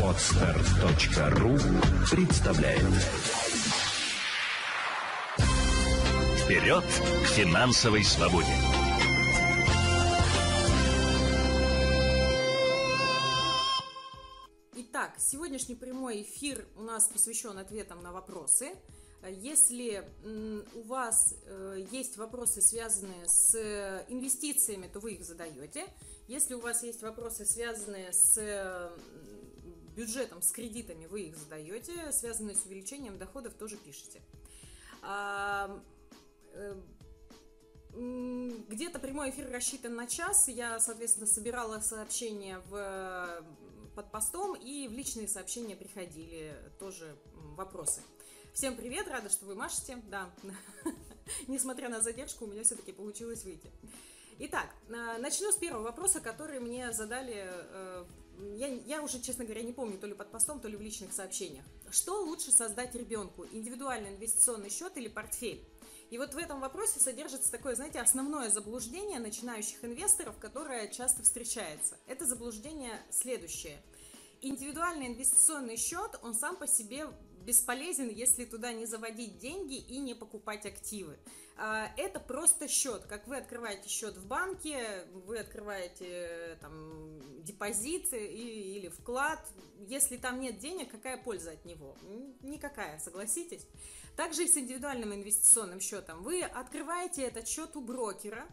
Отстар.ру представляет Вперед к финансовой свободе! Итак, сегодняшний прямой эфир у нас посвящен ответам на вопросы. Если у вас э, есть вопросы, связанные с инвестициями, то вы их задаете. Если у вас есть вопросы, связанные с бюджетом, с кредитами, вы их задаете. Связанные с увеличением доходов, тоже пишите. А, э, где-то прямой эфир рассчитан на час. Я, соответственно, собирала сообщения в, под постом, и в личные сообщения приходили тоже вопросы. Всем привет, рада, что вы машете. Да, несмотря на задержку, у меня все-таки получилось выйти. Итак, э, начну с первого вопроса, который мне задали, э, я, я уже, честно говоря, не помню, то ли под постом, то ли в личных сообщениях. Что лучше создать ребенку, индивидуальный инвестиционный счет или портфель? И вот в этом вопросе содержится такое, знаете, основное заблуждение начинающих инвесторов, которое часто встречается. Это заблуждение следующее. Индивидуальный инвестиционный счет, он сам по себе бесполезен, если туда не заводить деньги и не покупать активы. А, это просто счет. Как вы открываете счет в банке, вы открываете э, там депозит и, или вклад. Если там нет денег, какая польза от него? Никакая, согласитесь. Также и с индивидуальным инвестиционным счетом. Вы открываете этот счет у брокера,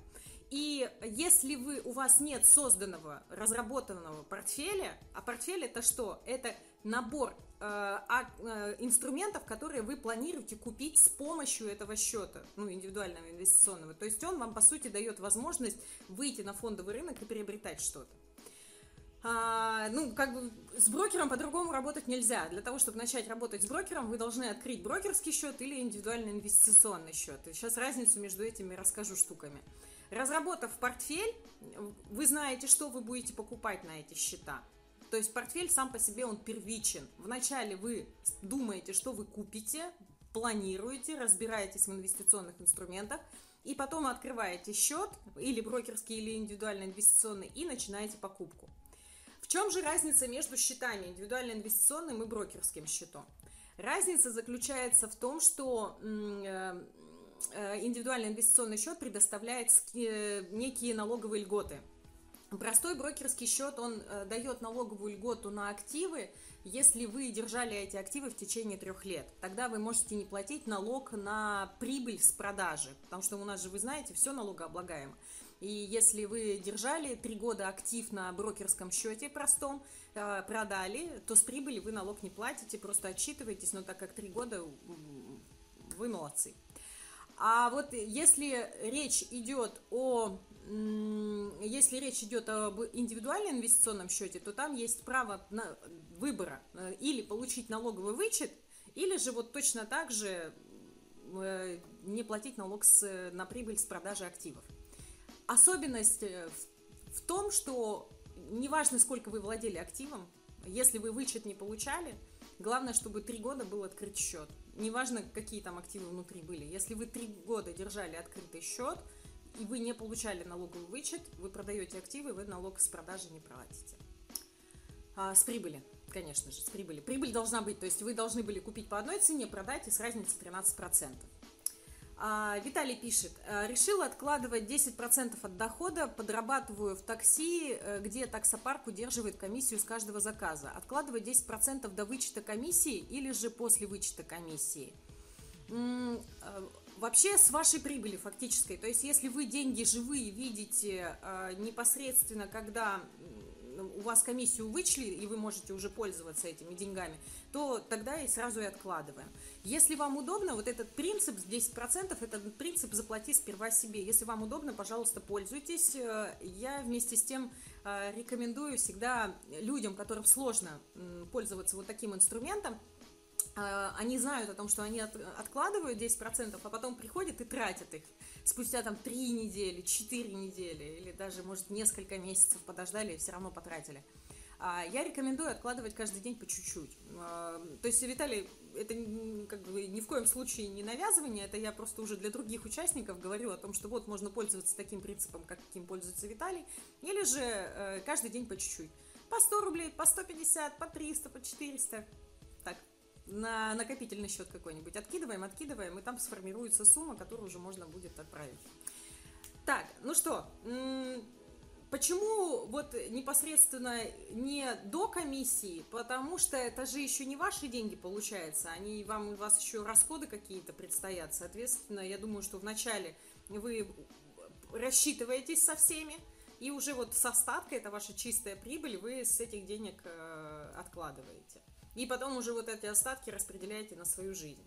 и если вы, у вас нет созданного, разработанного портфеля, а портфель это что? Это набор э, э, инструментов, которые вы планируете купить с помощью этого счета, ну, индивидуального инвестиционного. То есть он вам, по сути, дает возможность выйти на фондовый рынок и приобретать что-то. А, ну, как бы с брокером по-другому работать нельзя. Для того, чтобы начать работать с брокером, вы должны открыть брокерский счет или индивидуальный инвестиционный счет. И сейчас разницу между этими расскажу штуками. Разработав портфель, вы знаете, что вы будете покупать на эти счета. То есть портфель сам по себе он первичен. Вначале вы думаете, что вы купите, планируете, разбираетесь в инвестиционных инструментах, и потом открываете счет, или брокерский, или индивидуальный инвестиционный, и начинаете покупку. В чем же разница между счетами, индивидуально инвестиционным и брокерским счетом? Разница заключается в том, что э, индивидуальный инвестиционный счет предоставляет э, некие налоговые льготы – Простой брокерский счет, он э, дает налоговую льготу на активы, если вы держали эти активы в течение трех лет. Тогда вы можете не платить налог на прибыль с продажи, потому что у нас же, вы знаете, все налогооблагаемо. И если вы держали три года актив на брокерском счете простом, э, продали, то с прибыли вы налог не платите, просто отчитываетесь, но так как три года вы молодцы. А вот если речь идет о если речь идет об индивидуальном инвестиционном счете, то там есть право на выбора э, или получить налоговый вычет, или же вот точно так же э, не платить налог с, на прибыль с продажи активов. Особенность э, в, том, что неважно, сколько вы владели активом, если вы вычет не получали, главное, чтобы три года был открыт счет. Неважно, какие там активы внутри были. Если вы три года держали открытый счет – и вы не получали налоговый вычет, вы продаете активы, вы налог с продажи не платите. А, с прибыли, конечно же, с прибыли. Прибыль должна быть, то есть вы должны были купить по одной цене, продать и с разницей 13%. А, Виталий пишет, «А, решила откладывать 10% от дохода, подрабатываю в такси, э, где таксопарк удерживает комиссию с каждого заказа. Откладывать 10% до вычета комиссии или же после вычета комиссии? Э, Вообще с вашей прибыли фактической, то есть если вы деньги живые видите э, непосредственно, когда у вас комиссию вычли, и вы можете уже пользоваться этими деньгами, то тогда и сразу и откладываем. Если вам удобно, вот этот принцип 10%, этот принцип заплати сперва себе. Если вам удобно, пожалуйста, пользуйтесь. Э, я вместе с тем э, рекомендую всегда людям, которым сложно пользоваться вот таким инструментом, они знают о том, что они от, откладывают 10%, а потом приходят и тратят их. Спустя там 3 недели, 4 недели или даже, может, несколько месяцев подождали и все равно потратили. А я рекомендую откладывать каждый день по чуть-чуть. А, то есть, Виталий, это как бы ни в коем случае не навязывание, это я просто уже для других участников говорю о том, что вот можно пользоваться таким принципом, каким пользуется Виталий, или же э, каждый день по чуть-чуть. по 100 рублей, по 150, по 300, по 400. На накопительный счет какой-нибудь откидываем, откидываем, и там сформируется сумма, которую уже можно будет отправить. Так, ну что, Почему вот непосредственно не до комиссии? Потому что это же еще не ваши деньги получается, они вам у вас еще расходы какие-то предстоят. Соответственно, я думаю, что вначале вы рассчитываетесь со всеми, и уже вот с остатка, это ваша чистая прибыль, вы с этих денег э, откладываете. И потом уже вот эти остатки распределяете на свою жизнь.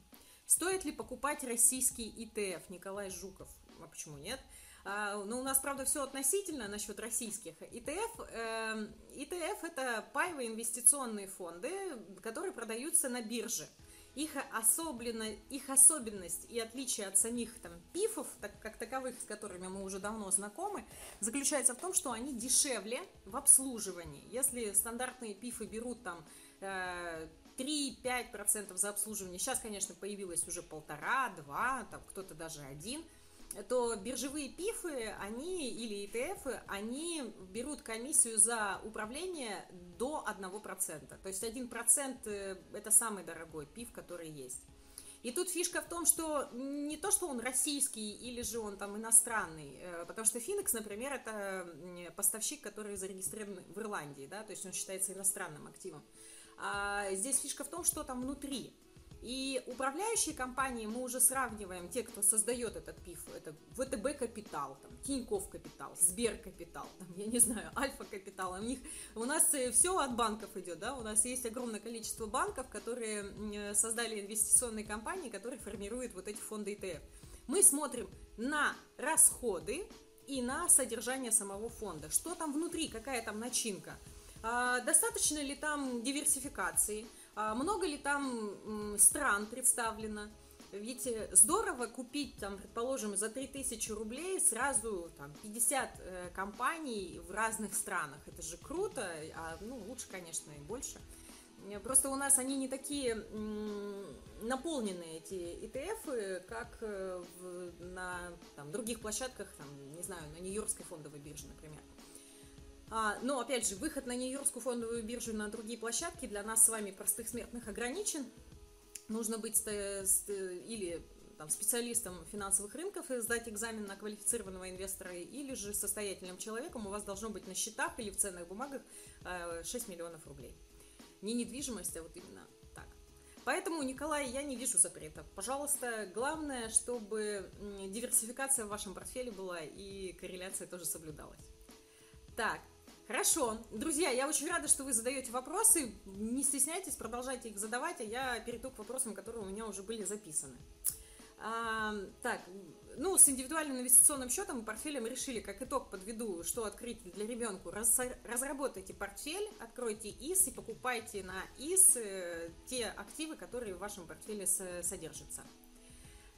Стоит ли покупать российский ИТФ? Николай Жуков. А почему нет? А, Но ну, у нас, правда, все относительно насчет российских. ИТФ, э, ИТФ это паевые инвестиционные фонды, которые продаются на бирже. Их, особенно, их особенность и отличие от самих там, пифов, так, как таковых, с которыми мы уже давно знакомы, заключается в том, что они дешевле в обслуживании. Если стандартные пифы берут там 3-5% за обслуживание, сейчас, конечно, появилось уже полтора, два, там кто-то даже один – то биржевые пифы, они или ETF, они берут комиссию за управление до 1%. То есть 1% э, это самый дорогой пиф, который есть. И тут фишка в том, что не то, что он российский или же он там иностранный, э, потому что Финикс, например, это поставщик, который зарегистрирован в Ирландии, да, то есть он считается иностранным активом. А здесь фишка в том, что там внутри. И управляющие компании мы уже сравниваем, те, кто создает этот ПИФ, это ВТБ Капитал, там, Тиньков Капитал, Сбер Капитал, там, я не знаю, Альфа Капитал. У них у нас э, все от банков идет, да, у нас есть огромное количество банков, которые э, создали инвестиционные компании, которые формируют вот эти фонды ИТФ. Мы смотрим на расходы и на содержание самого фонда. Что там внутри, какая там начинка. А, достаточно ли там диверсификации? А много ли там стран представлено? Ведь э, здорово купить, там, предположим, за 3000 рублей сразу там, 50 э, компаний в разных странах. Это же круто, а ну, лучше, конечно, и больше. Э, просто у нас они не такие наполненные, эти ETF, как в, на там, других площадках, там, не знаю, на Нью-Йоркской фондовой бирже, например. А, но, опять же, выход на Нью-Йоркскую фондовую биржу и на другие площадки для нас с вами, простых смертных, ограничен. Нужно быть или там, специалистом финансовых рынков и сдать экзамен на квалифицированного инвестора, или же состоятельным человеком у вас должно быть на счетах или в ценных бумагах 6 э, миллионов рублей. Не недвижимость, а вот именно так. Поэтому, Николай, я не вижу запретов. Пожалуйста, главное, чтобы диверсификация в вашем портфеле была и корреляция тоже соблюдалась. Так, Хорошо. Друзья, я очень рада, что вы задаете вопросы. Не стесняйтесь, продолжайте их задавать, а я перейду к вопросам, которые у меня уже были записаны. А, так, ну, с индивидуальным инвестиционным счетом и портфелем решили, как итог подведу, что открыть для ребенка. Раз, разработайте портфель, откройте ИС и покупайте на ИС э, те активы, которые в вашем портфеле содержатся.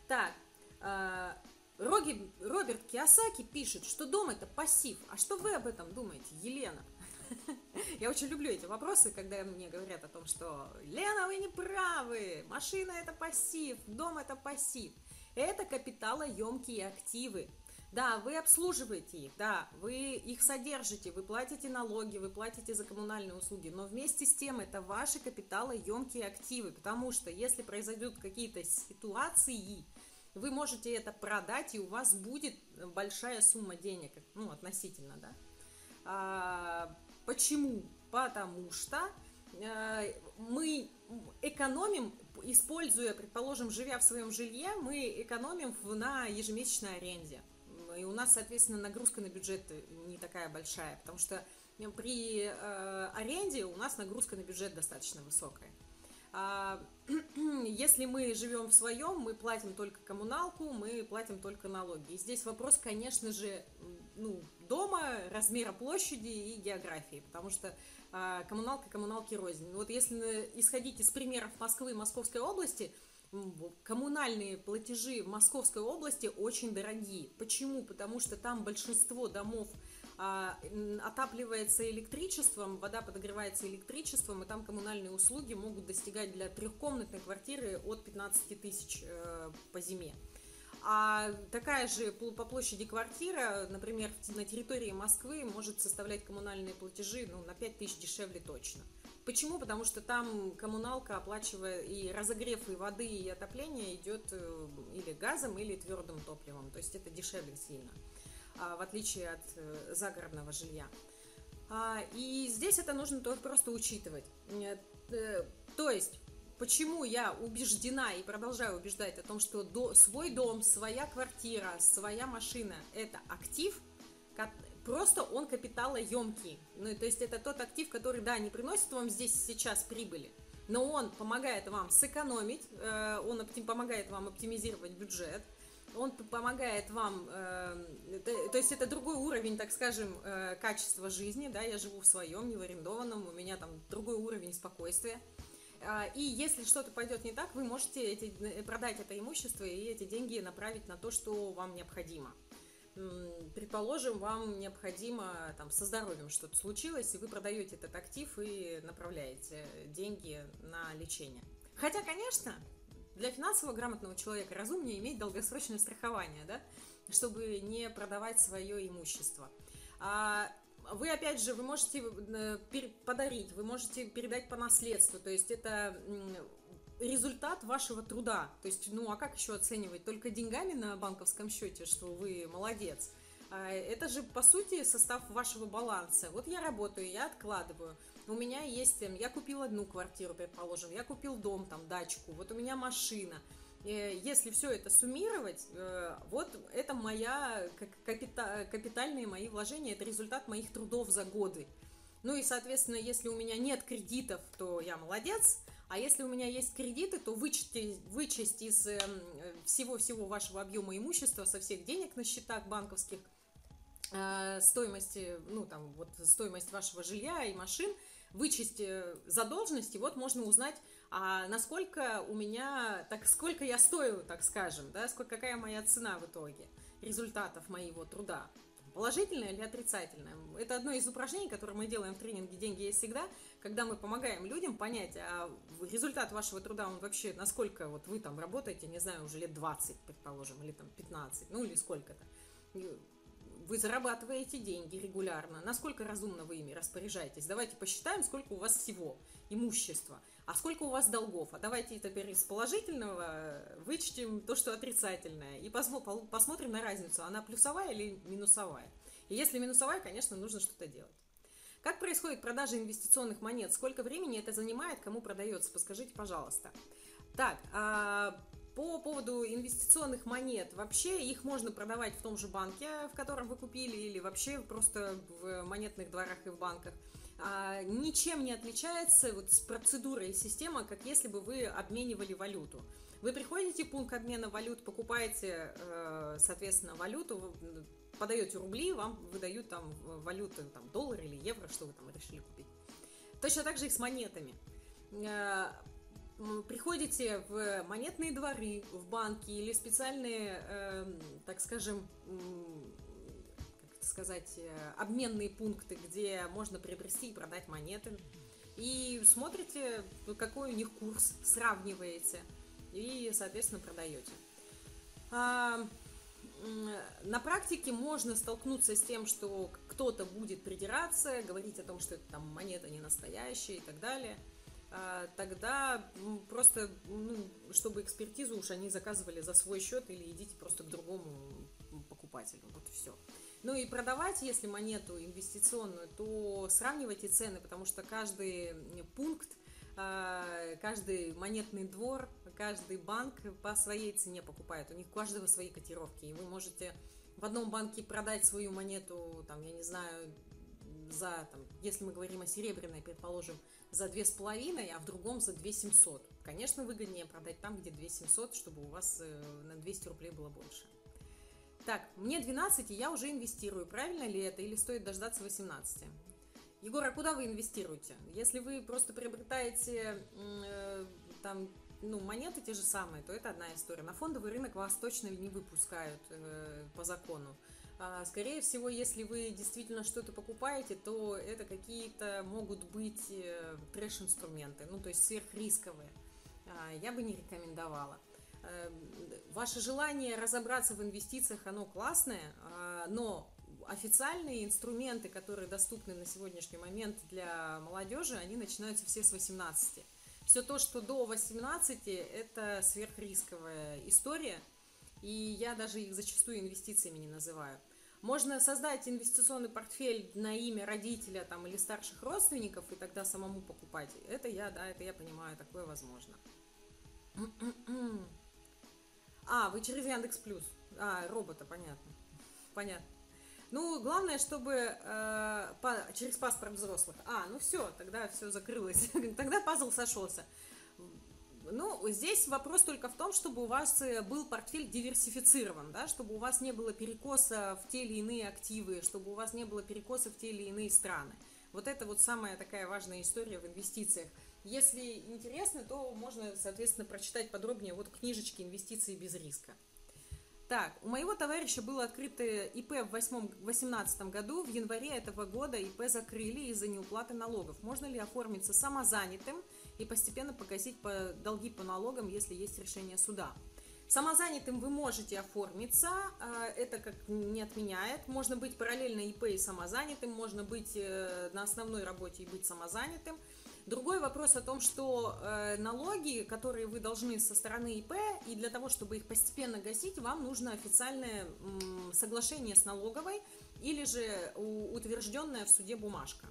Так, э, Роги, Роберт Киосаки пишет, что дом это пассив. А что вы об этом думаете, Елена? Я очень люблю эти вопросы, когда мне говорят о том, что Лена, вы не правы, машина это пассив, дом это пассив. Это капиталоемкие активы. Да, вы обслуживаете их, да, вы их содержите, вы платите налоги, вы платите за коммунальные услуги, но вместе с тем это ваши капиталоемкие активы, потому что если произойдут какие-то ситуации, вы можете это продать, и у вас будет большая сумма денег, ну, относительно, да. А, почему? Потому что э, мы экономим, используя, предположим, живя в своем жилье, мы экономим на ежемесячной аренде. И у нас, соответственно, нагрузка на бюджет не такая большая, потому что при э, аренде у нас нагрузка на бюджет достаточно высокая. А, если мы живем в своем, мы платим только коммуналку, мы платим только налоги. И здесь вопрос, конечно же, ну, дома, размера площади и географии, потому что а, коммуналка коммуналки рознь. Вот если исходить из примеров Москвы и Московской области, коммунальные платежи в Московской области очень дорогие. Почему? Потому что там большинство домов отапливается электричеством, вода подогревается электричеством, и там коммунальные услуги могут достигать для трехкомнатной квартиры от 15 тысяч э, по зиме. А такая же по площади квартира, например, на территории Москвы может составлять коммунальные платежи ну, на 5 тысяч дешевле точно. Почему? Потому что там коммуналка оплачивает и разогрев и воды, и отопление идет э, или газом, или твердым топливом. То есть это дешевле сильно, а, в отличие от э, загородного жилья. А, и здесь это нужно просто учитывать. Э, то есть почему я убеждена и продолжаю убеждать о том, что свой дом, своя квартира, своя машина – это актив, просто он капиталоемкий. Ну, то есть это тот актив, который, да, не приносит вам здесь сейчас прибыли, но он помогает вам сэкономить, э, он помогает вам оптимизировать бюджет, он помогает вам, э, то есть это другой уровень, так скажем, э, качества жизни, да, я живу в своем, не в арендованном, у меня там другой уровень спокойствия. А, и если что-то пойдет не так, вы можете эти, э, продать это имущество и эти деньги направить на то, что вам необходимо. Предположим, вам необходимо там, со здоровьем что-то случилось, и вы продаете этот актив и направляете деньги на лечение. Хотя, конечно, для финансово грамотного человека разумнее иметь долгосрочное страхование, да, чтобы не продавать свое имущество. А вы, опять же, вы можете э, подарить, вы можете передать по наследству, то есть это результат вашего труда. То есть, ну, а как еще оценивать? Только деньгами на банковском счете, что вы молодец. А, это же, по сути, состав вашего баланса. Вот я работаю, я откладываю. У меня есть, эм, я купил одну квартиру, предположим, я купил дом, там, дачку, вот у меня машина – Э, если все это суммировать, э, вот это моя капита, капитальные мои вложения, это результат моих трудов за годы. Ну и, соответственно, если у меня нет кредитов, то я молодец, а если у меня есть кредиты, то вычесть, вычесть из всего-всего вашего объема имущества, со всех денег на счетах банковских, э, стоимости, ну там вот стоимость вашего жилья и машин, вычесть задолженности, вот можно узнать, а насколько у меня, так сколько я стою, так скажем, да, сколько, какая моя цена в итоге результатов моего труда. Положительное или отрицательное? Это одно из упражнений, которые мы делаем в тренинге «Деньги есть всегда», когда мы помогаем людям понять, а результат вашего труда, он вообще, насколько вот вы там работаете, не знаю, уже лет 20, предположим, или там 15, ну или сколько-то. Вы зарабатываете деньги регулярно, насколько разумно вы ими распоряжаетесь. Давайте посчитаем, сколько у вас всего имущества – а сколько у вас долгов? А давайте теперь из положительного вычтем то, что отрицательное, и посмотрим на разницу, она плюсовая или минусовая. И если минусовая, конечно, нужно что-то делать. Как происходит продажа инвестиционных монет? Сколько времени это занимает? Кому продается? Подскажите, пожалуйста. Так, а по поводу инвестиционных монет, вообще их можно продавать в том же банке, в котором вы купили, или вообще просто в монетных дворах и в банках. А, ничем не отличается вот с процедурой система, как если бы вы обменивали валюту. Вы приходите в пункт обмена валют, покупаете, э, соответственно, валюту, подаете рубли, вам выдают там валюты, там, доллар или евро, что вы там решили купить. Точно так же и с монетами. Приходите в монетные дворы, в банки или специальные, э, так скажем, сказать, э, обменные пункты, где можно приобрести и продать монеты. И смотрите, какой у них курс, сравниваете и, соответственно, продаете. А, на практике можно столкнуться с тем, что кто-то будет придираться, говорить о том, что это там монета не настоящая и так далее. А, тогда просто, ну, чтобы экспертизу уж они заказывали за свой счет или идите просто к другому покупателю. Вот все. Ну и продавать, если монету инвестиционную, то сравнивайте цены, потому что каждый пункт, а, каждый монетный двор, каждый банк по своей цене покупает. У них у каждого свои котировки. И вы можете в одном банке продать свою монету, там, я не знаю, за, там, если мы говорим о серебряной, предположим, за две с половиной, а в другом за 2 700. Конечно, выгоднее продать там, где 2 700, чтобы у вас э, на 200 рублей было больше. Так, мне 12, и я уже инвестирую. Правильно ли это или стоит дождаться 18? Егор, а куда вы инвестируете? Если вы просто приобретаете э, там ну, монеты те же самые, то это одна история. На фондовый рынок вас точно не выпускают э, по закону. А, скорее всего, если вы действительно что-то покупаете, то это какие-то могут быть э, трэш-инструменты, ну, то есть сверхрисковые. А, я бы не рекомендовала. Ваше желание разобраться в инвестициях, оно классное, а, но официальные инструменты, которые доступны на сегодняшний момент для молодежи, они начинаются все с 18. Все то, что до 18, это сверхрисковая история, и я даже их зачастую инвестициями не называю. Можно создать инвестиционный портфель на имя родителя там, или старших родственников и тогда самому покупать. Это я, да, это я понимаю, такое возможно. А, вы через Яндекс Плюс. А, робота, понятно. Понятно. Ну, главное, чтобы э, по, через паспорт взрослых. А, ну все, тогда все закрылось. тогда пазл сошелся. Ну, здесь вопрос только в том, чтобы у вас э, был портфель диверсифицирован, да, чтобы у вас не было перекоса в те или иные активы, чтобы у вас не было перекоса в те или иные страны. Вот это вот самая такая важная история в инвестициях. Если интересно, то можно, соответственно, прочитать подробнее вот книжечки «Инвестиции без риска». Так, у моего товарища было открыто ИП в 2018 году. В январе этого года ИП закрыли из-за неуплаты налогов. Можно ли оформиться самозанятым и постепенно погасить по, долги по налогам, если есть решение суда? Самозанятым вы можете оформиться, а, это как не отменяет. Можно быть параллельно ИП и самозанятым, можно быть э, на основной работе и быть самозанятым. Другой вопрос о том, что э, налоги, которые вы должны со стороны ИП, и для того, чтобы их постепенно гасить, вам нужно официальное соглашение с налоговой или же утвержденная в суде бумажка.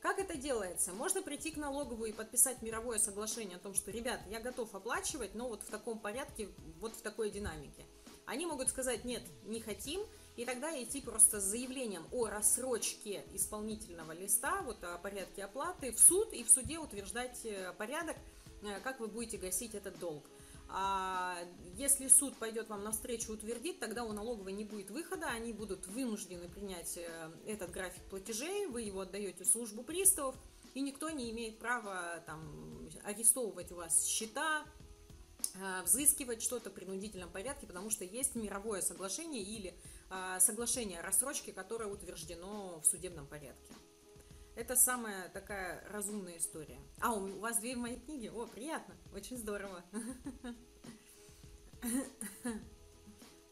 Как это делается? Можно прийти к налоговую и подписать мировое соглашение о том, что, ребят, я готов оплачивать, но вот в таком порядке, вот в такой динамике. Они могут сказать, нет, не хотим, и тогда идти просто с заявлением о рассрочке исполнительного листа, вот о порядке оплаты в суд и в суде утверждать э, порядок, э, как вы будете гасить этот долг. А если суд пойдет вам навстречу утвердит, тогда у налоговой не будет выхода, они будут вынуждены принять э, этот график платежей, вы его отдаете в службу приставов, и никто не имеет права там арестовывать у вас счета, взыскивать что-то в принудительном порядке, потому что есть мировое соглашение или а, соглашение о рассрочке, которое утверждено в судебном порядке. Это самая такая разумная история. А, у вас две мои книги? О, приятно, очень здорово.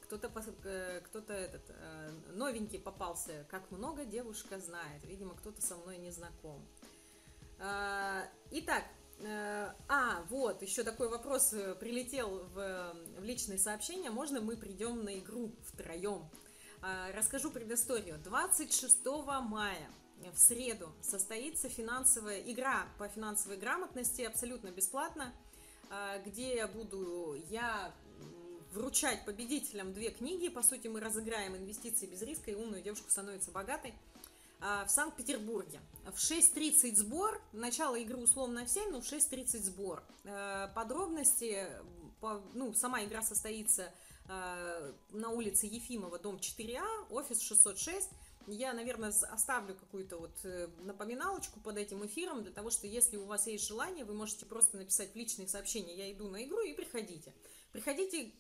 Кто-то э, кто-то этот э, новенький попался. Как много девушка знает. Видимо, кто-то со мной не знаком. А, итак, э, а, вот, еще такой вопрос прилетел в, в личные сообщения. Можно мы придем на игру втроем? А, расскажу предысторию. 26 мая в среду состоится финансовая игра по финансовой грамотности абсолютно бесплатно, а, где я буду я вручать победителям две книги. По сути, мы разыграем инвестиции без риска и умную девушку становится богатой а, в Санкт-Петербурге. В 6.30 сбор, начало игры условно в 7, но в 6.30 сбор. Подробности, ну, сама игра состоится на улице Ефимова, дом 4А, офис 606. Я, наверное, оставлю какую-то вот э, напоминалочку под этим эфиром, для того, что если у вас есть желание, вы можете просто написать в личные сообщения «Я иду на игру» и приходите. Приходите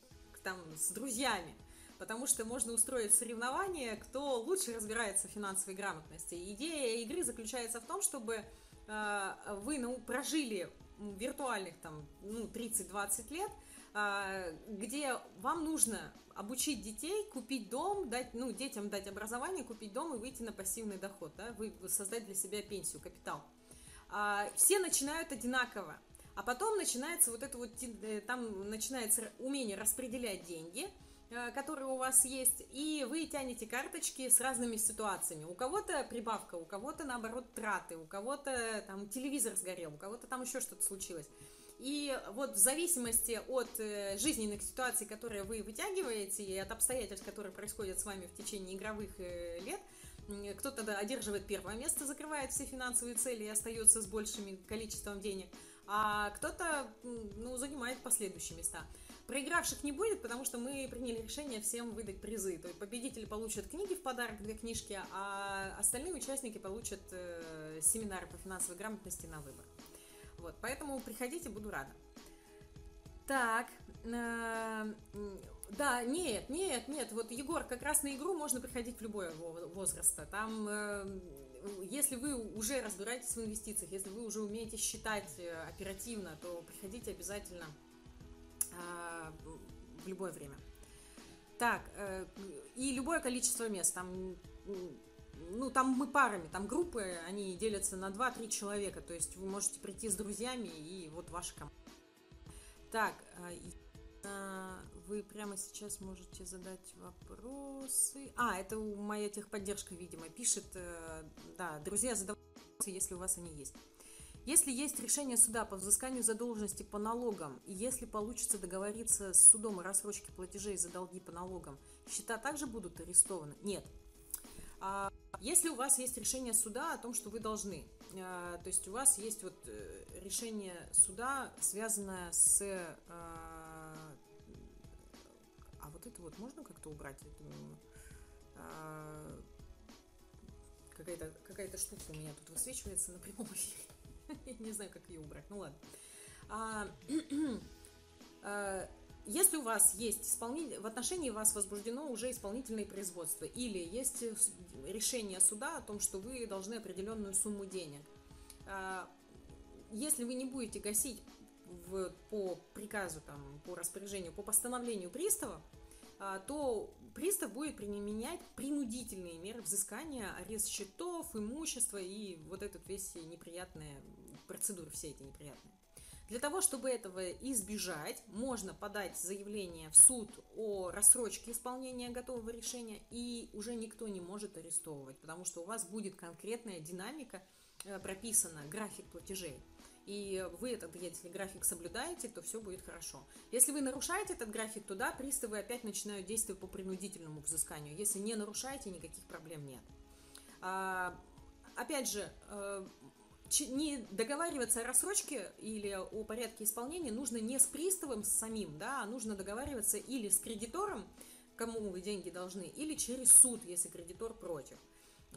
там с друзьями, потому что можно устроить соревнование, кто лучше разбирается в финансовой грамотности. Идея игры заключается в том, чтобы э, вы ну, прожили виртуальных там, ну, 30-20 лет – где вам нужно обучить детей, купить дом, дать, ну, детям дать образование, купить дом и выйти на пассивный доход, да, вы, создать для себя пенсию, капитал. А, все начинают одинаково, а потом начинается вот это вот, э, там начинается умение распределять деньги, э, которые у вас есть, и вы тянете карточки с разными ситуациями. У кого-то прибавка, у кого-то, наоборот, траты, у кого-то там телевизор сгорел, у кого-то там еще что-то случилось. И вот в зависимости от э, жизненных ситуаций, которые вы вытягиваете, и от обстоятельств, которые происходят с вами в течение игровых э, лет, кто-то одерживает первое место, закрывает все финансовые цели и остается с большим количеством денег, а кто-то ну, занимает последующие места. Проигравших не будет, потому что мы приняли решение всем выдать призы. То есть победители получат книги в подарок, две книжки, а остальные участники получат э, семинары по финансовой грамотности на выбор. Вот, поэтому приходите, буду рада. Так, э, да, нет, нет, нет, вот, Егор, как раз на игру можно приходить в любой возраст. Там, э, если вы уже разбираетесь в инвестициях, если вы уже умеете считать э, оперативно, то приходите обязательно. В любое время. Так, и любое количество мест, там, ну, там мы парами, там группы, они делятся на 2-3 человека, то есть вы можете прийти с друзьями и вот ваша команда. Так, э, вы прямо сейчас можете задать вопросы. А, это моя техподдержка, видимо, пишет, э, да, друзья, задавайте вопросы, если у вас они есть. Если есть решение суда по взысканию задолженности по налогам, и если получится договориться с судом о рассрочке платежей за долги по налогам, счета также будут арестованы? Нет. А если у вас есть решение суда о том, что вы должны, а, то есть у вас есть вот э, решение суда, связанное с... А, а вот это вот можно как-то убрать? А, какая-то какая штука у меня тут высвечивается на прямом эфире. Не знаю, как ее убрать. Ну ладно. Если у вас есть исполнитель, в отношении вас возбуждено уже исполнительное производство, или есть решение суда о том, что вы должны определенную сумму денег, а, если вы не будете гасить в, по приказу, там, по распоряжению, по постановлению пристава, а, то пристав будет применять принудительные меры взыскания, арест счетов, имущества и вот этот весь неприятные процедуры, все эти неприятные. Для того, чтобы этого избежать, можно подать заявление в суд о рассрочке исполнения готового решения, и уже никто не может арестовывать, потому что у вас будет конкретная динамика э, прописана, график платежей и вы этот, если график соблюдаете, то все будет хорошо. Если вы нарушаете этот график, то да, приставы опять начинают действовать по принудительному взысканию. Если не нарушаете, никаких проблем нет. А, опять же, э, не договариваться о рассрочке или о порядке исполнения нужно не с приставом с самим, да, а нужно договариваться или с кредитором, кому вы деньги должны, или через суд, если кредитор против.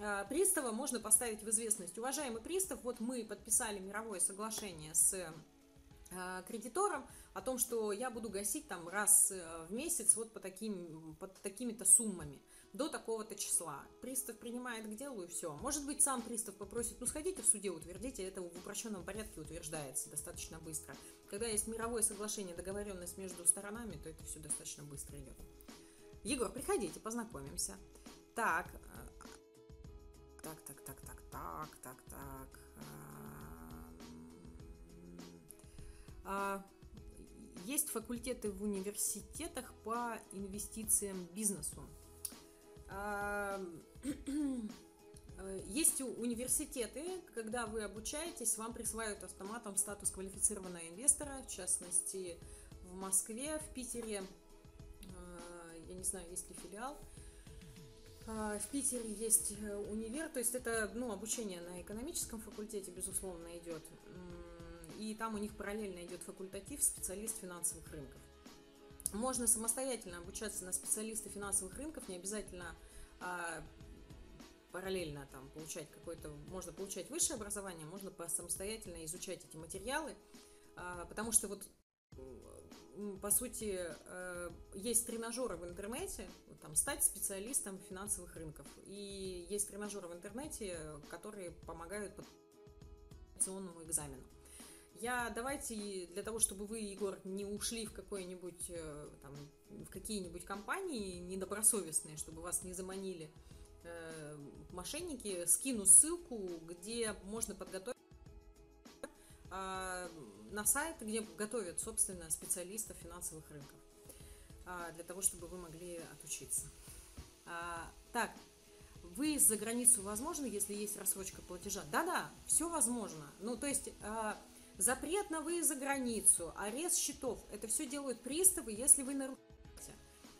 А, пристава можно поставить в известность. Уважаемый пристав, вот мы подписали мировое соглашение с а, кредитором о том, что я буду гасить там раз э, в месяц вот по таким, под такими-то суммами до такого-то числа. Пристав принимает к делу и все. Может быть, сам пристав попросит, ну сходите в суде, утвердите, это в упрощенном порядке утверждается достаточно быстро. Когда есть мировое соглашение, договоренность между сторонами, то это все достаточно быстро идет. Егор, приходите, познакомимся. Так, так, так, так, так, так, так, так. А, есть факультеты в университетах по инвестициям бизнесу. А, есть университеты, когда вы обучаетесь, вам присваивают автоматом статус квалифицированного инвестора, в частности, в Москве, в Питере, а, я не знаю, есть ли филиал, а, в Питере есть э, универ, то есть это ну, обучение на экономическом факультете, безусловно, идет. И там у них параллельно идет факультатив специалист финансовых рынков. Можно самостоятельно обучаться на специалиста финансовых рынков, не обязательно а, параллельно там получать какое-то, можно получать высшее образование, можно самостоятельно изучать эти материалы, а, потому что вот по сути, э, есть тренажеры в интернете, там, стать специалистом финансовых рынков. И есть тренажеры в интернете, которые помогают по экзамену. Я давайте для того, чтобы вы, Егор, не ушли в какой-нибудь э, там, в какие-нибудь компании недобросовестные, чтобы вас не заманили э, мошенники, скину ссылку, где можно подготовить э, на сайт, где готовят, собственно, специалистов финансовых рынков, а, для того, чтобы вы могли отучиться. А, так, вы за границу возможно, если есть рассрочка платежа? Да-да, все возможно. Ну, то есть а, запрет на выезд за границу, арест счетов, это все делают приставы, если вы нарушаете.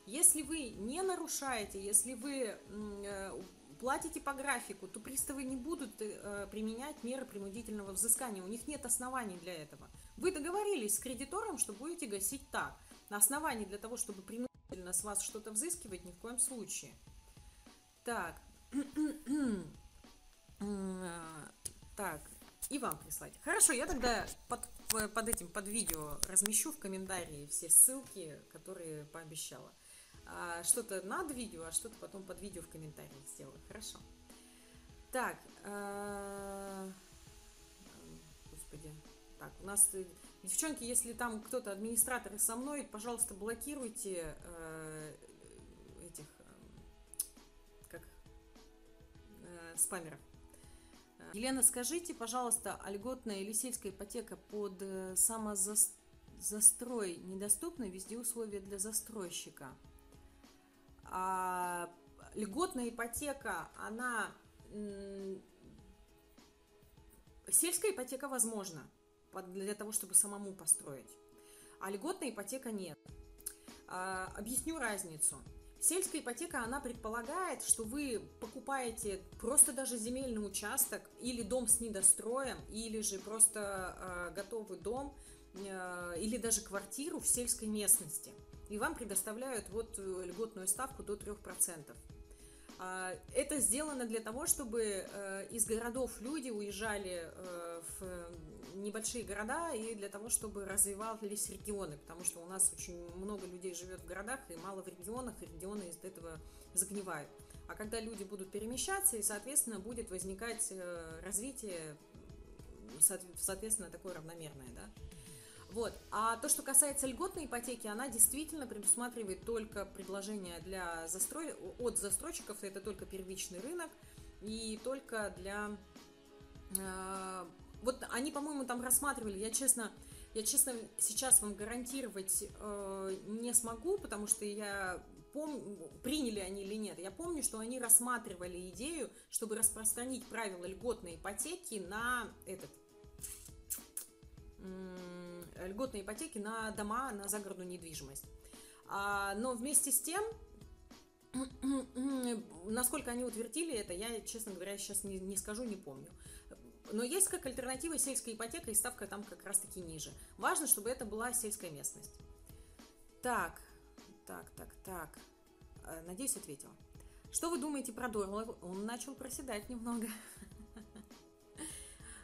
Если вы не нарушаете, если вы э, платите по графику, то приставы не будут э, применять меры принудительного взыскания. У них нет оснований для этого. Вы договорились с кредитором, что будете гасить так. На основании для того, чтобы принудительно с вас что-то взыскивать, ни в коем случае. Так. Так, и вам прислать. Хорошо, я тогда под, под этим, под видео размещу в комментарии все ссылки, которые пообещала. А, что-то над видео, а что-то потом под видео в комментариях сделаю. Хорошо. Так. А... Господи. Так, у нас девчонки, если там кто-то администраторы со мной, пожалуйста, блокируйте э, этих, э, как, э, спамеров. Елена, скажите, пожалуйста, а льготная или сельская ипотека под э, самозастрой недоступна? Везде условия для застройщика. А льготная ипотека, она Сельская ипотека возможна для того, чтобы самому построить, а льготная ипотека нет. А, объясню разницу. Сельская ипотека, она предполагает, что вы покупаете просто даже земельный участок или дом с недостроем, или же просто э, готовый дом, э, или даже квартиру в сельской местности. И вам предоставляют вот льготную ставку до 3%. А, это сделано для того, чтобы э, из городов люди уезжали э, в небольшие города и для того, чтобы развивались регионы, потому что у нас очень много людей живет в городах и мало в регионах, и регионы из этого загнивают. А когда люди будут перемещаться, и, соответственно, будет возникать э, развитие, соответственно, такое равномерное, да. Вот. А то, что касается льготной ипотеки, она действительно предусматривает только предложения для застрой... от застройщиков, это только первичный рынок и только для... Вот они, по-моему, там рассматривали, я честно, я честно сейчас вам гарантировать э, не смогу, потому что я помню, приняли они или нет. Я помню, что они рассматривали идею, чтобы распространить правила льготной ипотеки на этот льготные ипотеки на дома, на загородную недвижимость. А, но вместе с тем, насколько они утвердили это, я, честно говоря, сейчас не, не скажу, не помню. Но есть как альтернатива сельская ипотека, и ставка там как раз-таки ниже. Важно, чтобы это была сельская местность. Так, так, так, так. Э, надеюсь, ответила. Что вы думаете про доллар? Он начал проседать немного.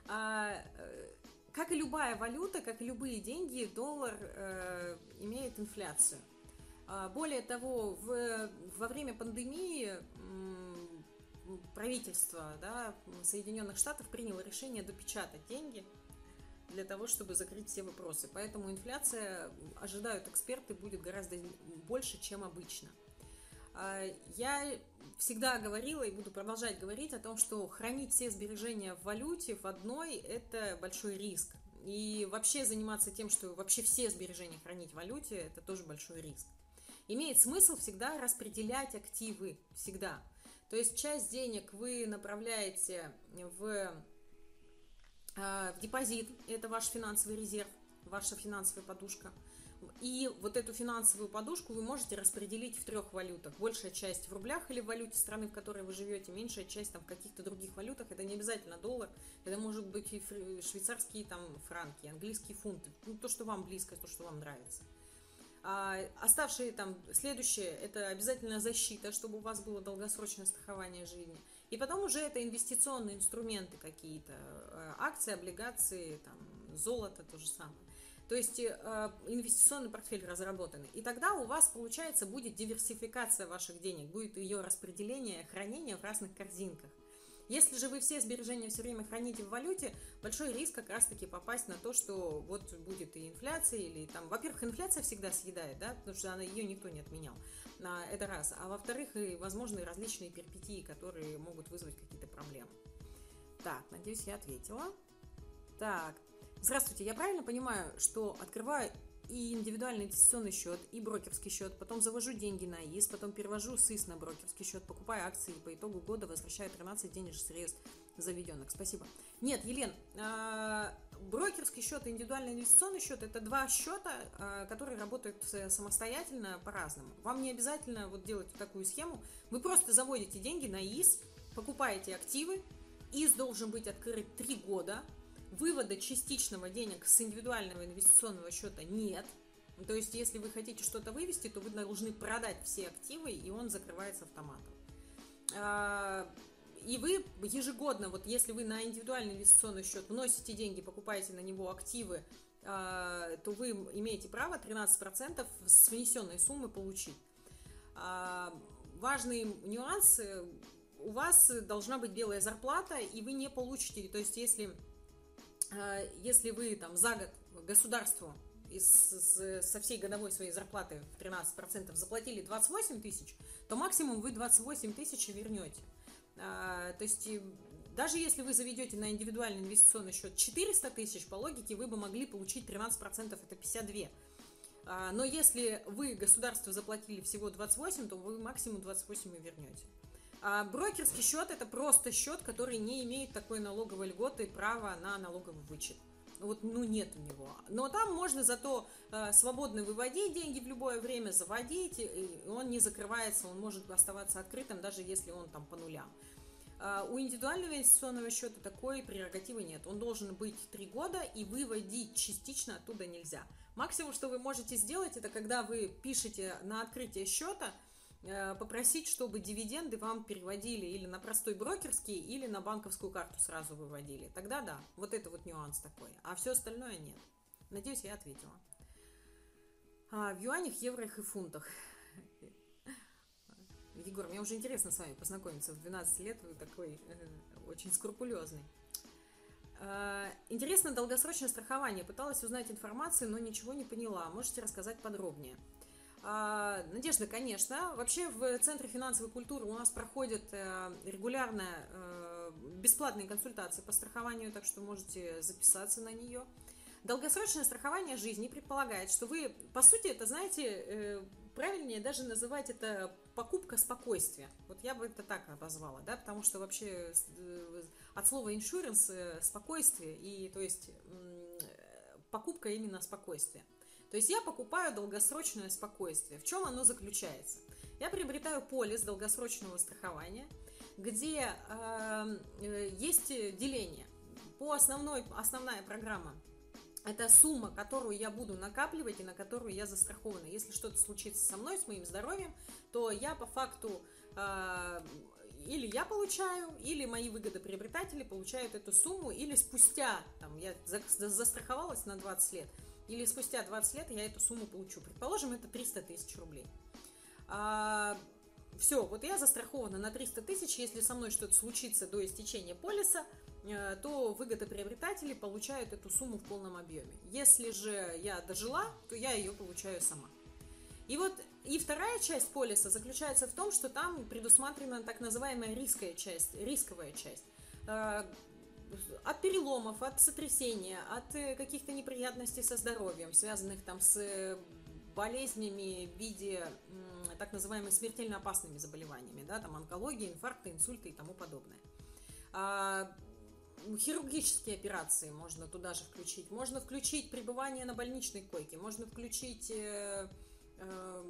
А, э, как и любая валюта, как и любые деньги, доллар э, имеет инфляцию. А, более того, в, во время пандемии правительство да, Соединенных Штатов приняло решение допечатать деньги для того, чтобы закрыть все вопросы. Поэтому инфляция, ожидают эксперты, будет гораздо больше, чем обычно. А, я всегда говорила и буду продолжать говорить о том, что хранить все сбережения в валюте в одной – это большой риск. И вообще заниматься тем, что вообще все сбережения хранить в валюте – это тоже большой риск. Имеет смысл всегда распределять активы, всегда. То есть часть денег вы направляете в, а, в депозит, это ваш финансовый резерв, ваша финансовая подушка – и вот эту финансовую подушку вы можете распределить в трех валютах. Большая часть в рублях или в валюте страны, в которой вы живете, меньшая часть там в каких-то других валютах. Это не обязательно доллар, это может быть и швейцарские там франки, английские фунты. Ну, то, что вам близко, то, что вам нравится. А оставшие там, следующее, это обязательно защита, чтобы у вас было долгосрочное страхование жизни. И потом уже это инвестиционные инструменты какие-то, э, акции, облигации, там, золото, то же самое. То есть э, инвестиционный портфель разработанный. И тогда у вас, получается, будет диверсификация ваших денег, будет ее распределение, хранение в разных корзинках. Если же вы все сбережения все время храните в валюте, большой риск как раз-таки попасть на то, что вот будет и инфляция, или там, во-первых, инфляция всегда съедает, да, потому что она, ее никто не отменял, это раз. А во-вторых, и возможные различные перипетии, которые могут вызвать какие-то проблемы. Так, надеюсь, я ответила. Так, Здравствуйте, я правильно понимаю, что открываю и индивидуальный инвестиционный счет, и брокерский счет, потом завожу деньги на ИС, потом перевожу СИС на брокерский счет, покупаю акции и по итогу года возвращаю 13 денежных средств заведенных. Спасибо. Нет, Елен, а, брокерский счет и индивидуальный инвестиционный счет – это два счета, а, которые работают самостоятельно по-разному. Вам не обязательно вот делать такую схему. Вы просто заводите деньги на ИС, покупаете активы, ИС должен быть открыт 3 года – Вывода частичного денег с индивидуального инвестиционного счета нет. То есть, если вы хотите что-то вывести, то вы должны продать все активы, и он закрывается автоматом. А, и вы ежегодно, вот если вы на индивидуальный инвестиционный счет вносите деньги, покупаете на него активы, а, то вы имеете право 13% с внесенной суммы получить. А, важный нюанс, у вас должна быть белая зарплата, и вы не получите, то есть если если вы там за год государству из, со всей годовой своей зарплаты в 13% заплатили 28 тысяч, то максимум вы 28 тысяч вернете. А, то есть даже если вы заведете на индивидуальный инвестиционный счет 400 тысяч, по логике вы бы могли получить 13%, это 52. А, но если вы государству заплатили всего 28, то вы максимум 28 и вернете. А брокерский счет это просто счет, который не имеет такой налоговой льготы и права на налоговый вычет. Вот, ну, нет у него. Но там можно зато э, свободно выводить деньги в любое время, заводить, и он не закрывается, он может оставаться открытым, даже если он там по нулям. Э, у индивидуального инвестиционного счета такой прерогативы нет. Он должен быть три года, и выводить частично оттуда нельзя. Максимум, что вы можете сделать, это когда вы пишете на открытие счета – попросить, чтобы дивиденды вам переводили или на простой брокерский, или на банковскую карту сразу выводили. Тогда да, вот это вот нюанс такой. А все остальное нет. Надеюсь, я ответила. А, в юанях, еврох и фунтах. Егор, мне уже интересно с вами познакомиться. В 12 лет вы такой э, очень скрупулезный. Э, интересно долгосрочное страхование. Пыталась узнать информацию, но ничего не поняла. Можете рассказать подробнее? А, Надежда, конечно. Вообще в Центре финансовой культуры у нас проходят э, регулярная э, бесплатные консультации по страхованию, так что можете записаться на нее. Долгосрочное страхование жизни предполагает, что вы, по сути, это, знаете, э, правильнее даже называть это покупка спокойствия. Вот я бы это так обозвала, да, потому что вообще от слова insurance спокойствие и, то есть, покупка именно спокойствия. То есть я покупаю долгосрочное спокойствие. В чем оно заключается? Я приобретаю полис долгосрочного страхования, где э, э, есть деление. По основной, основная программа это сумма, которую я буду накапливать и на которую я застрахована. Если что-то случится со мной, с моим здоровьем, то я по факту э, или я получаю, или мои выгодоприобретатели получают эту сумму, или спустя, там, я застраховалась на 20 лет, или спустя 20 лет я эту сумму получу. Предположим, это 300 тысяч рублей. А, все, вот я застрахована на 300 тысяч, если со мной что-то случится до истечения полиса, э, то выгодоприобретатели получают эту сумму в полном объеме. Если же я дожила, то я ее получаю сама. И вот и вторая часть полиса заключается в том, что там предусмотрена так называемая рисковая часть, рисковая часть э, от переломов, от сотрясения, от э, каких-то неприятностей со здоровьем, связанных там с э, болезнями в виде так называемыми смертельно опасными заболеваниями, да, там онкология, инфаркты, инсульты и тому подобное. А, хирургические операции можно туда же включить, можно включить пребывание на больничной койке, можно включить э, э,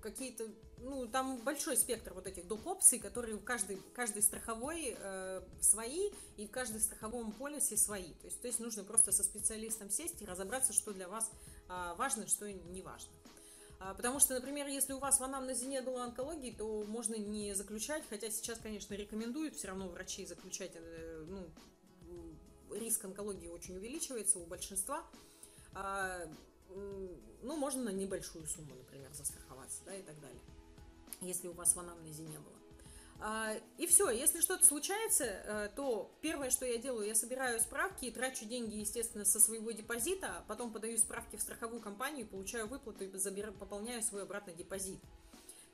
какие-то, ну, там большой спектр вот этих доп. опций, которые в каждой, каждой страховой э, свои, и в каждой страховом полисе свои. То есть, то есть нужно просто со специалистом сесть и разобраться, что для вас э, важно, что не важно. А, потому что, например, если у вас в анамнезе не было онкологии, то можно не заключать, хотя сейчас, конечно, рекомендуют все равно врачи заключать, э, ну, риск онкологии очень увеличивается у большинства. А, ну, можно на небольшую сумму, например, застраховаться, да, и так далее, если у вас в анамнезе не было. А, и все, если что-то случается, э, то первое, что я делаю, я собираю справки и трачу деньги, естественно, со своего депозита, а потом подаю справки в страховую компанию, получаю выплату и забираю, пополняю свой обратный депозит.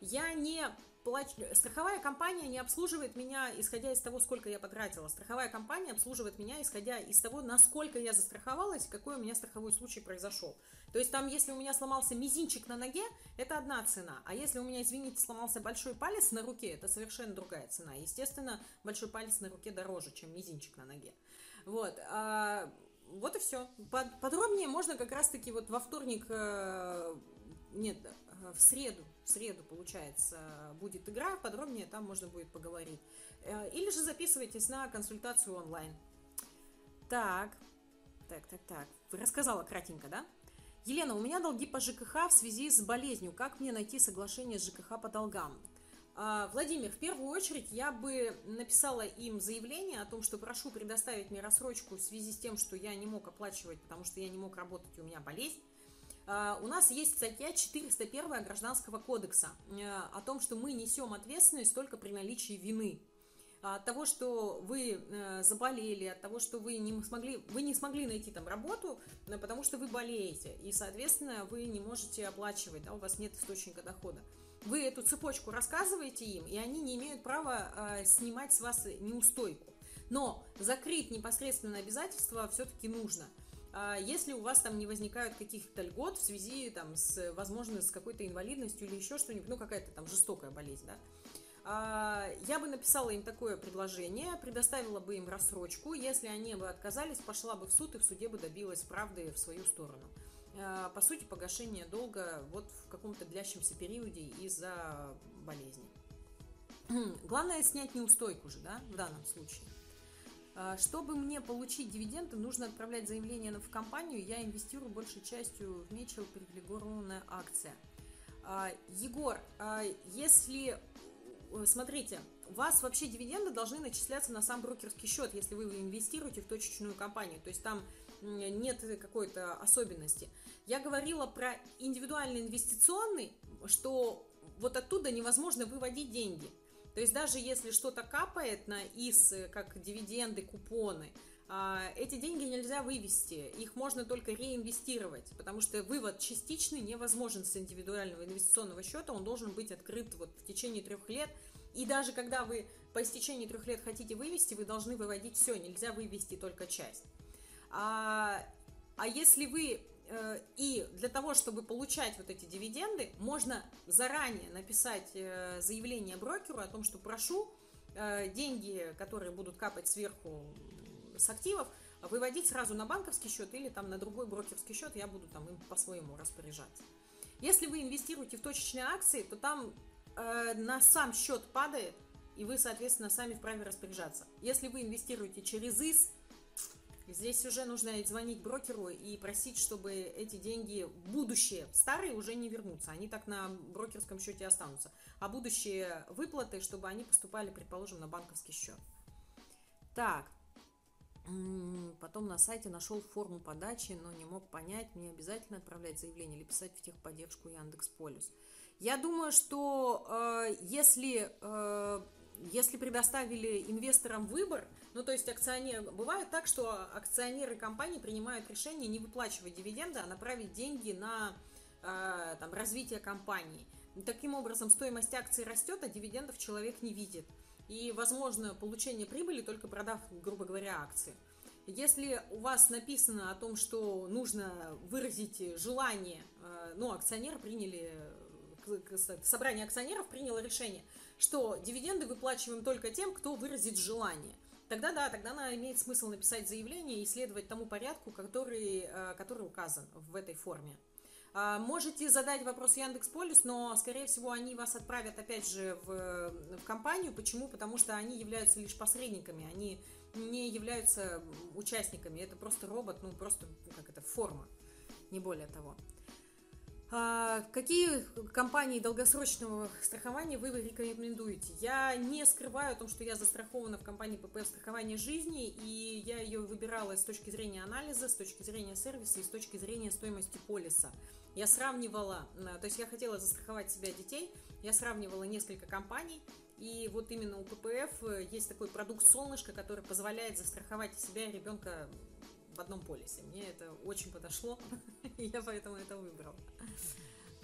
Я не плачу... Страховая компания не обслуживает меня, исходя из того, сколько я потратила. Страховая компания обслуживает меня, исходя из того, насколько я застраховалась, какой у меня страховой случай произошел. То есть там, если у меня сломался мизинчик на ноге, это одна цена. А если у меня, извините, сломался большой палец на руке, это совершенно другая цена. Естественно, большой палец на руке дороже, чем мизинчик на ноге. Вот. А, вот и все. Подробнее можно как раз-таки вот во вторник, э, нет, в среду, в среду, получается, будет игра, подробнее там можно будет поговорить. Э, или же записывайтесь на консультацию онлайн. Так, так, так, так. Рассказала кратенько, да? Елена, у меня долги по ЖКХ в связи с болезнью. Как мне найти соглашение с ЖКХ по долгам? А, Владимир, в первую очередь я бы написала им заявление о том, что прошу предоставить мне рассрочку в связи с тем, что я не мог оплачивать, потому что я не мог работать, у меня болезнь. А, у нас есть статья 401 Гражданского кодекса э, о том, что мы несем ответственность только при наличии вины. От того, что вы э, заболели, от того, что вы не смогли, вы не смогли найти там работу, потому что вы болеете, и, соответственно, вы не можете оплачивать, да, у вас нет источника дохода. Вы эту цепочку рассказываете им, и они не имеют права э, снимать с вас неустойку. Но закрыть непосредственно обязательства все-таки нужно. А если у вас там не возникают каких-то льгот в связи там с, возможно, с какой-то инвалидностью или еще что-нибудь, ну какая-то там жестокая болезнь, да, а, я бы написала им такое предложение, предоставила бы им рассрочку. Если они бы отказались, пошла бы в суд и в суде бы добилась правды в свою сторону. А, по сути, погашение долга вот в каком-то длящемся периоде из-за болезни. Главное снять неустойку же, да, в данном случае. А, чтобы мне получить дивиденды, нужно отправлять заявление в компанию. Я инвестирую большей частью в Мечел привилегированная акция. Егор, если смотрите, у вас вообще дивиденды должны начисляться на сам брокерский счет, если вы инвестируете в точечную компанию. То есть там нет какой-то особенности. Я говорила про индивидуальный инвестиционный, что вот оттуда невозможно выводить деньги. То есть даже если что-то капает на ИС, как дивиденды, купоны, эти деньги нельзя вывести, их можно только реинвестировать, потому что вывод частичный невозможен с индивидуального инвестиционного счета, он должен быть открыт вот в течение трех лет, и даже когда вы по истечении трех лет хотите вывести, вы должны выводить все, нельзя вывести только часть. А, а если вы э, и для того, чтобы получать вот эти дивиденды, можно заранее написать э, заявление брокеру о том, что прошу э, деньги, которые будут капать сверху с активов, выводить сразу на банковский счет или там на другой брокерский счет, я буду там им по-своему распоряжаться. Если вы инвестируете в точечные акции, то там э, на сам счет падает, и вы, соответственно, сами вправе распоряжаться. Если вы инвестируете через ИС, здесь уже нужно звонить брокеру и просить, чтобы эти деньги, будущие, старые уже не вернутся, они так на брокерском счете останутся, а будущие выплаты, чтобы они поступали, предположим, на банковский счет. Так, Потом на сайте нашел форму подачи, но не мог понять, мне обязательно отправлять заявление или писать в техподдержку Яндекс Полюс. Я думаю, что э, если, э, если предоставили инвесторам выбор, ну то есть акционер, бывает так, что акционеры компании принимают решение не выплачивать дивиденды, а направить деньги на э, там, развитие компании. Таким образом, стоимость акций растет, а дивидендов человек не видит и возможно получение прибыли только продав, грубо говоря, акции. Если у вас написано о том, что нужно выразить желание, э, ну, акционеры приняли, собрание акционеров приняло решение, что дивиденды выплачиваем только тем, кто выразит желание. Тогда да, тогда она имеет смысл написать заявление и следовать тому порядку, который, э, который указан в этой форме. А, можете задать вопрос Яндекс Полис, но, скорее всего, они вас отправят, опять же, в, в компанию. Почему? Потому что они являются лишь посредниками, они не являются участниками. Это просто робот, ну, просто, ну, как это, форма, не более того. А, какие компании долгосрочного страхования вы рекомендуете? Я не скрываю о том, что я застрахована в компании ППФ страхования жизни, и я ее выбирала с точки зрения анализа, с точки зрения сервиса и с точки зрения стоимости полиса. Я сравнивала, то есть я хотела застраховать себя детей, я сравнивала несколько компаний, и вот именно у ППФ есть такой продукт «Солнышко», который позволяет застраховать себя и ребенка в одном полисе. Мне это очень подошло, и я поэтому это выбрала.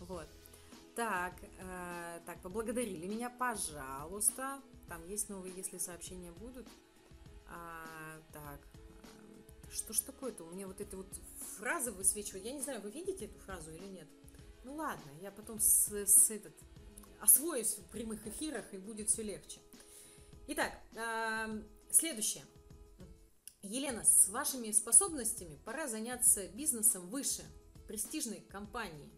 Вот. Так, э, так, поблагодарили меня, пожалуйста. Там есть новые, если сообщения будут. А, так, э, что ж такое-то? У меня вот эта вот фраза высвечивает. Я не знаю, вы видите эту фразу или нет? Ну ладно, я потом с, с этот, освоюсь в прямых эфирах и будет все легче. Итак, следующее. Елена, с вашими способностями пора заняться бизнесом выше, престижной компании.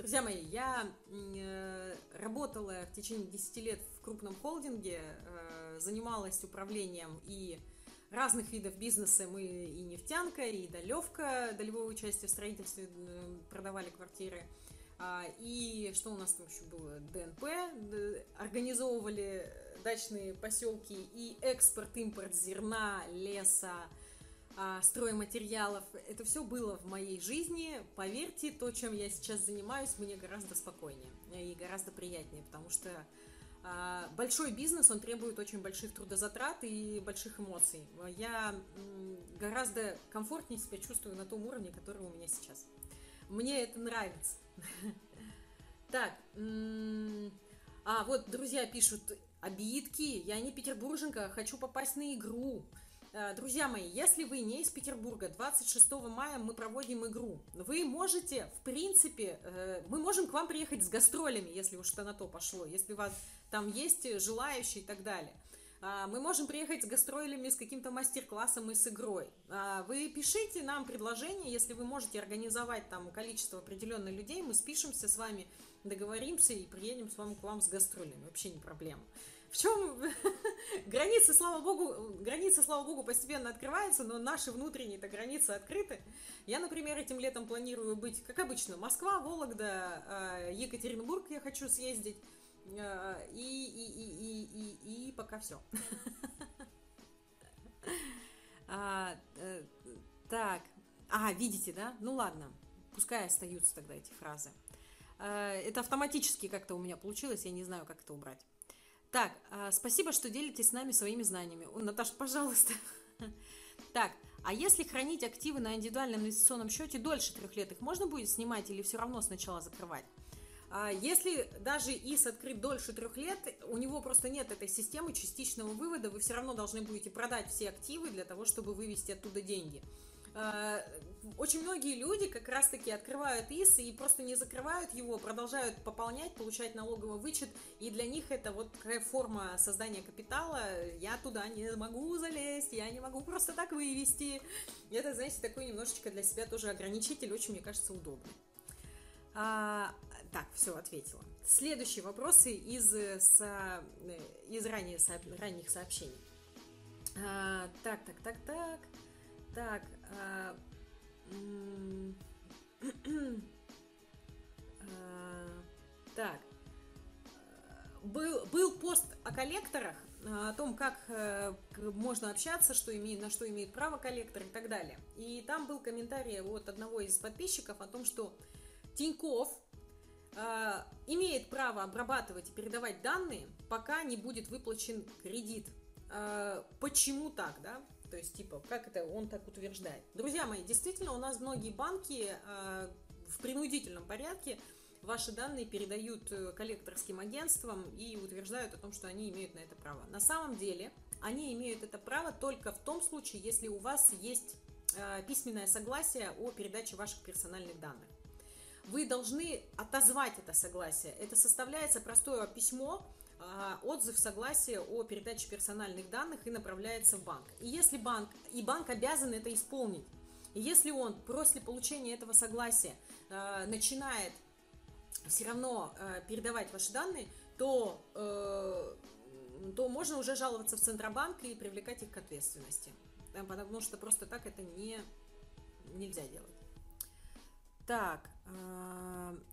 Друзья мои, я э, работала в течение 10 лет в крупном холдинге, э, занималась управлением и разных видов бизнеса. Мы и нефтянка, и долевка, долевое участие в строительстве, продавали квартиры. А, и что у нас там еще было? ДНП, организовывали дачные поселки и экспорт, импорт зерна, леса, стройматериалов. Это все было в моей жизни. Поверьте, то, чем я сейчас занимаюсь, мне гораздо спокойнее и гораздо приятнее, потому что А, большой бизнес, он требует очень больших трудозатрат и больших эмоций. Я гораздо комфортнее себя чувствую на том уровне, который у меня сейчас. Мне это нравится. Так, а вот друзья пишут, обидки, я не петербурженка, хочу попасть на игру. Э, друзья мои, если вы не из Петербурга, 26 мая мы проводим игру. Вы можете, в принципе, э, мы можем к вам приехать с гастролями, если уж что на то пошло, если у вас там есть желающие и так далее. А, мы можем приехать с гастролями, с каким-то мастер-классом и с игрой. А, вы пишите нам предложение, если вы можете организовать там количество определенных людей, мы спишемся с вами, договоримся и приедем с вами к вам с гастролями. Вообще не проблема. В чем границы, слава богу, границы, слава богу, постепенно открываются, но наши внутренние-то границы открыты. Я, например, этим летом планирую быть, как обычно, Москва, Вологда, а, Екатеринбург я хочу съездить. А, и, и, и, и, и, и пока все. А, э, так, а, видите, да? Ну ладно, пускай остаются тогда эти фразы. Это автоматически как-то у меня получилось, я не знаю, как это убрать. Так, а, спасибо, что делитесь с нами своими знаниями. О, Наташа, пожалуйста. Так, а если хранить активы на индивидуальном инвестиционном счете дольше трех лет, их можно будет снимать или все равно сначала закрывать? А, если даже ИС открыт дольше трех лет, у него просто нет этой системы частичного вывода, вы все равно должны будете продать все активы для того, чтобы вывести оттуда деньги. Очень многие люди как раз-таки открывают ИС и просто не закрывают его, продолжают пополнять, получать налоговый вычет, и для них это вот форма создания капитала, я туда не могу залезть, я не могу просто так вывести. Это, знаете, такой немножечко для себя тоже ограничитель, очень, мне кажется, удобный. А, так, все, ответила. Следующие вопросы из, со, из ранее, ранних сообщений. А, так, так, так, так. Так, а, так, был, был пост о коллекторах, о том, как э, можно общаться, что имеет, на что имеет право коллектор и так далее. И там был комментарий от одного из подписчиков о том, что Тиньков э, имеет право обрабатывать и передавать данные, пока не будет выплачен кредит. Э, почему так, да? То есть, типа, как это он так утверждает? Друзья мои, действительно, у нас многие банки э, в принудительном порядке ваши данные передают э, коллекторским агентствам и утверждают о том, что они имеют на это право. На самом деле, они имеют это право только в том случае, если у вас есть э, письменное согласие о передаче ваших персональных данных. Вы должны отозвать это согласие. Это составляется простое письмо, отзыв согласия о передаче персональных данных и направляется в банк. И если банк, и банк обязан это исполнить, и если он после получения этого согласия э, начинает все равно э, передавать ваши данные, то, э, то можно уже жаловаться в Центробанк и привлекать их к ответственности. Потому что просто так это не, нельзя делать. Так, а,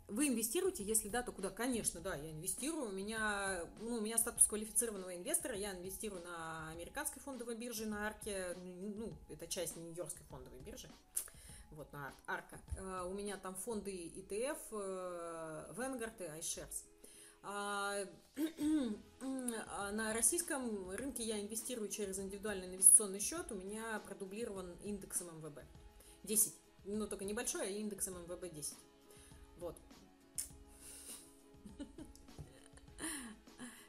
вы инвестируете? Если да, то куда? Конечно, да, я инвестирую. У меня, ну, у меня статус квалифицированного инвестора. Я инвестирую на американской фондовой бирже, на Арке. Ну, это часть Нью-Йоркской фондовой биржи. Вот, на Арка. А, у меня там фонды ETF, э, Vanguard и iShares. А, на российском рынке я инвестирую через индивидуальный инвестиционный счет. У меня продублирован индексом МВБ. 10 ну, только небольшой, а индексом МВБ 10. Вот.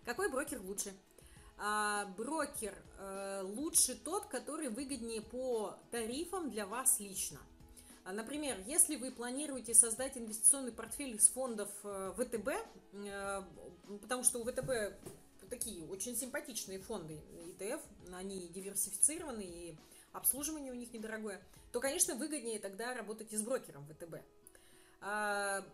Какой брокер лучше? А, брокер а, лучше тот, который выгоднее по тарифам для вас лично. А, например, если вы планируете создать инвестиционный портфель из фондов э, ВТБ, э, потому что у ВТБ такие очень симпатичные фонды ETF, они диверсифицированы и обслуживание у них недорогое, то, конечно, выгоднее тогда работать и с брокером ВТБ. А,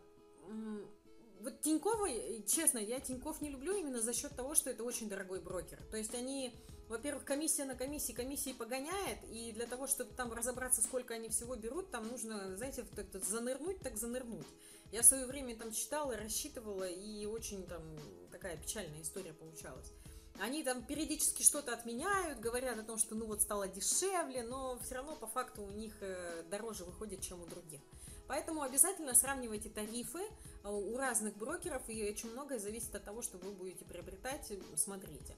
вот Тинькова, честно, я Тиньков не люблю именно за счет того, что это очень дорогой брокер. То есть они, во-первых, комиссия на комиссии, комиссии погоняет, и для того, чтобы там разобраться, сколько они всего берут, там нужно, знаете, так занырнуть, так занырнуть. Я в свое время там читала, рассчитывала, и очень там такая печальная история получалась. Они там периодически что-то отменяют, говорят о том, что ну вот стало дешевле, но все равно по факту у них э, дороже выходит, чем у других. Поэтому обязательно сравнивайте тарифы э, у разных брокеров, и очень многое зависит от того, что вы будете приобретать, смотрите.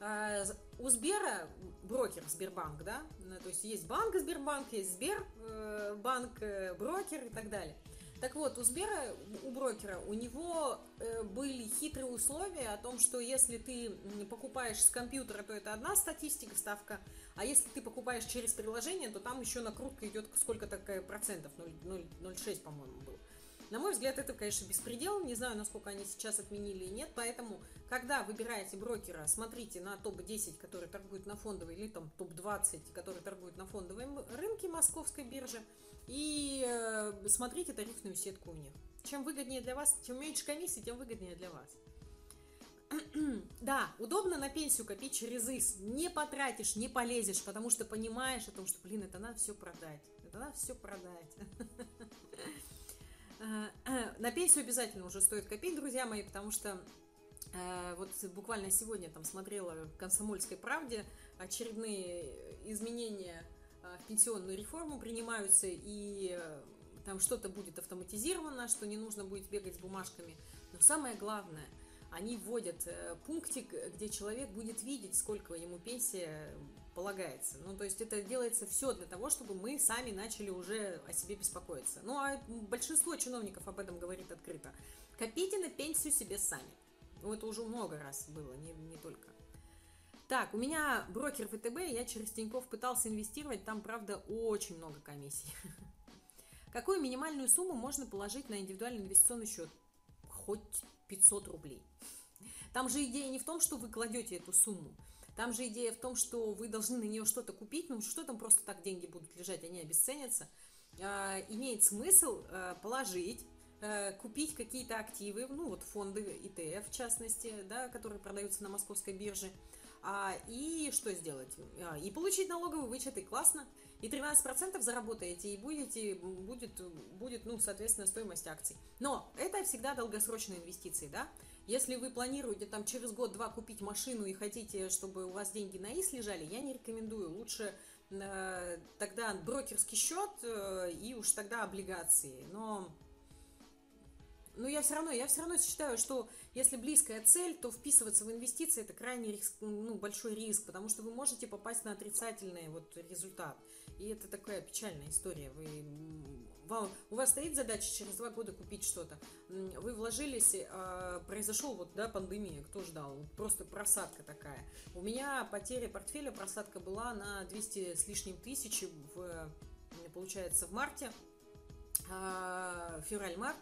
А, у Сбера брокер Сбербанк, да, то есть есть банк Сбербанк, есть Сбербанк, брокер и так далее. Так вот, у Сбера, у брокера, у него э, были хитрые условия о том, что если ты покупаешь с компьютера, то это одна статистика, ставка, а если ты покупаешь через приложение, то там еще накрутка идет сколько такая процентов, 0,06, по-моему, был. На мой взгляд, это, конечно, беспредел. Не знаю, насколько они сейчас отменили или нет. Поэтому, когда выбираете брокера, смотрите на топ-10, которые торгуют на фондовой, или там топ-20, которые торгуют на фондовом рынке московской биржи и э, смотрите тарифную сетку у них. Чем выгоднее для вас, чем меньше комиссии, тем выгоднее для вас. да, удобно на пенсию копить через ИС. Не потратишь, не полезешь, потому что понимаешь о том, что, блин, это надо все продать. Это надо все продать. на пенсию обязательно уже стоит копить, друзья мои, потому что э, вот буквально сегодня там смотрела в «Комсомольской правде» очередные изменения Э, в пенсионную реформу принимаются, и э, там что-то будет автоматизировано, что не нужно будет бегать с бумажками. Но самое главное, они вводят э, пунктик, где человек будет видеть, сколько ему пенсия полагается. Ну, то есть это делается все для того, чтобы мы сами начали уже о себе беспокоиться. Ну, а большинство чиновников об этом говорит открыто. Копите на пенсию себе сами. Ну, это уже много раз было, не, не только. Так, у меня брокер ВТБ, я через Тинькофф пытался инвестировать, там, правда, очень много комиссий. Какую минимальную сумму можно положить на индивидуальный инвестиционный счет? Хоть 500 рублей. Там же идея не в том, что вы кладете эту сумму. Там же идея в том, что вы должны на нее что-то купить. Ну, что там просто так деньги будут лежать, они обесценятся. А, имеет смысл а, положить, а, купить какие-то активы, ну, вот фонды ETF, в частности, да, которые продаются на московской бирже – а, и что сделать? А, и получить налоговый вычет, и классно. И 13% заработаете, и будете, будет, будет, ну, соответственно, стоимость акций. Но это всегда долгосрочные инвестиции, да? Если вы планируете там через год-два купить машину и хотите, чтобы у вас деньги на ИС лежали, я не рекомендую. Лучше э, тогда брокерский счет э, и уж тогда облигации. Но но я все равно, я все равно считаю, что если близкая цель, то вписываться в инвестиции это крайне риск, ну, большой риск, потому что вы можете попасть на отрицательный вот результат. И это такая печальная история. Вы, у вас стоит задача через два года купить что-то. Вы вложились, а произошел вот, да, пандемия, кто ждал? Просто просадка такая. У меня потеря портфеля, просадка была на 200 с лишним тысяч в, получается, в марте, а, февраль-март.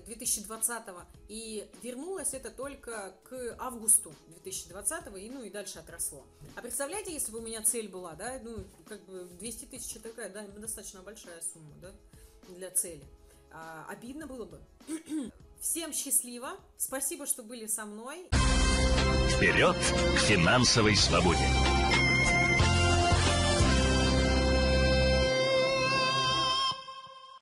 2020 и вернулось это только к августу 2020 и ну и дальше отросло. А представляете, если бы у меня цель была, да, ну как бы 200 тысяч такая, да, достаточно большая сумма, да, для цели. А, обидно было бы. Всем счастливо, спасибо, что были со мной. Вперед к финансовой свободе!